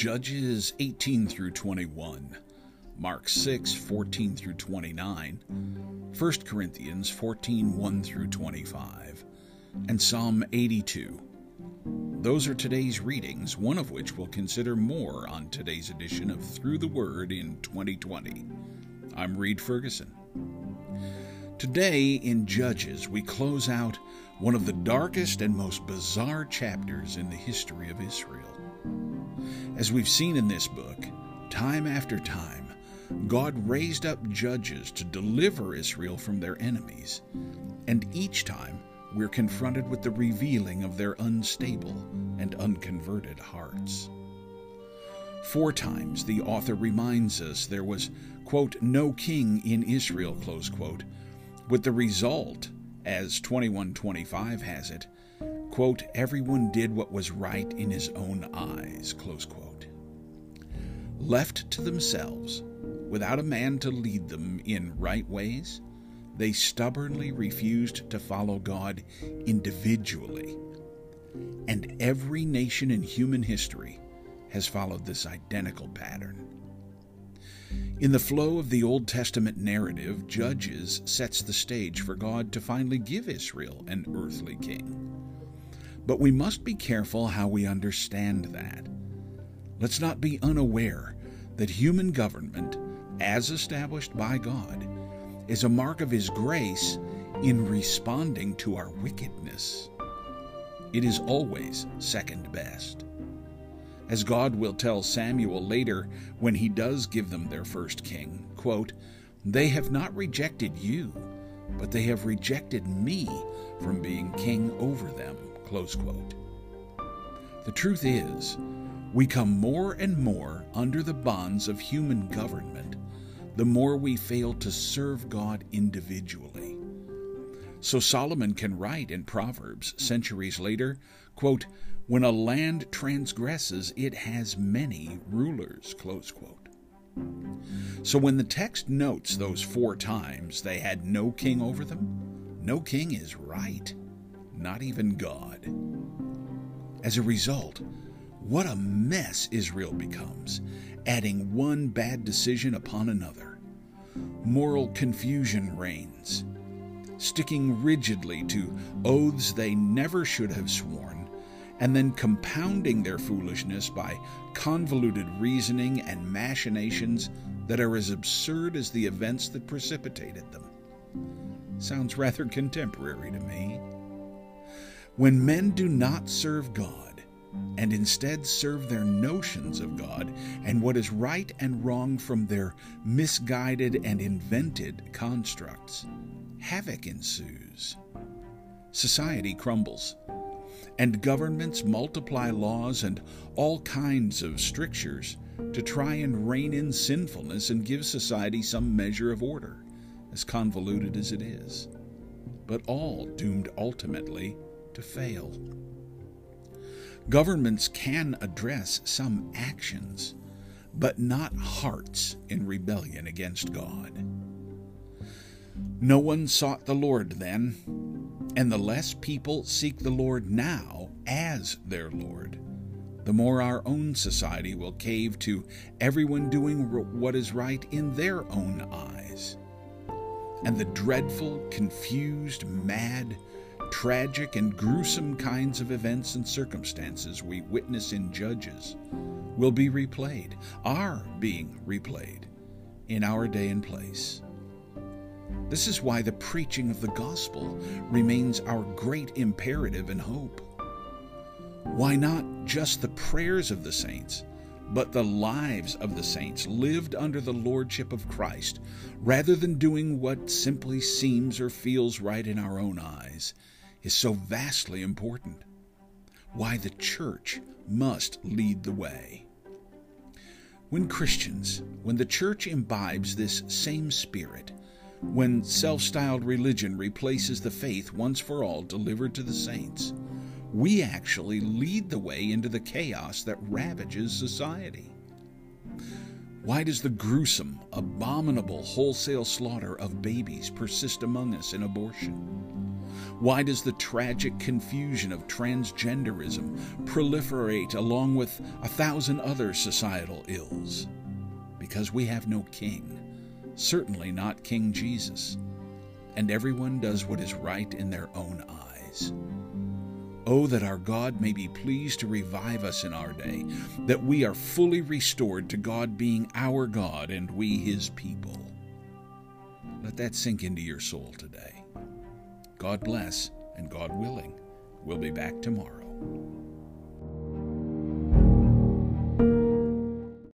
Judges 18 through 21, Mark 6 14 through 29, 1 Corinthians 14 1 through 25, and Psalm 82. Those are today's readings, one of which we'll consider more on today's edition of Through the Word in 2020. I'm Reed Ferguson. Today in Judges, we close out one of the darkest and most bizarre chapters in the history of Israel. As we've seen in this book, time after time, God raised up judges to deliver Israel from their enemies, and each time we're confronted with the revealing of their unstable and unconverted hearts. Four times the author reminds us there was, quote, no king in Israel, close quote, with the result, as 2125 has it, quote, everyone did what was right in his own eyes, close quote. Left to themselves, without a man to lead them in right ways, they stubbornly refused to follow God individually. And every nation in human history has followed this identical pattern. In the flow of the Old Testament narrative, Judges sets the stage for God to finally give Israel an earthly king. But we must be careful how we understand that. Let's not be unaware that human government, as established by God, is a mark of His grace in responding to our wickedness. It is always second best. As God will tell Samuel later when he does give them their first king, quote, They have not rejected you, but they have rejected me from being king over them. Close quote. The truth is, we come more and more under the bonds of human government the more we fail to serve God individually. So Solomon can write in Proverbs centuries later, quote, When a land transgresses, it has many rulers, close quote. So when the text notes those four times they had no king over them, no king is right, not even God. As a result, what a mess Israel becomes, adding one bad decision upon another. Moral confusion reigns, sticking rigidly to oaths they never should have sworn, and then compounding their foolishness by convoluted reasoning and machinations that are as absurd as the events that precipitated them. Sounds rather contemporary to me. When men do not serve God, and instead serve their notions of God and what is right and wrong from their misguided and invented constructs. Havoc ensues. Society crumbles, and governments multiply laws and all kinds of strictures to try and rein in sinfulness and give society some measure of order, as convoluted as it is, but all doomed ultimately to fail. Governments can address some actions, but not hearts in rebellion against God. No one sought the Lord then, and the less people seek the Lord now as their Lord, the more our own society will cave to everyone doing what is right in their own eyes. And the dreadful, confused, mad, tragic and gruesome kinds of events and circumstances we witness in Judges will be replayed, are being replayed in our day and place. This is why the preaching of the gospel remains our great imperative and hope. Why not just the prayers of the saints, but the lives of the saints lived under the lordship of Christ, rather than doing what simply seems or feels right in our own eyes is so vastly important. Why the church must lead the way. When Christians, when the church imbibes this same spirit, when self styled religion replaces the faith once for all delivered to the saints, we actually lead the way into the chaos that ravages society. Why does the gruesome, abominable wholesale slaughter of babies persist among us in abortion? Why does the tragic confusion of transgenderism proliferate along with a thousand other societal ills? Because we have no king, certainly not King Jesus, and everyone does what is right in their own eyes. Oh, that our God may be pleased to revive us in our day, that we are fully restored to God being our God and we his people. Let that sink into your soul today. God bless, and God willing, we'll be back tomorrow.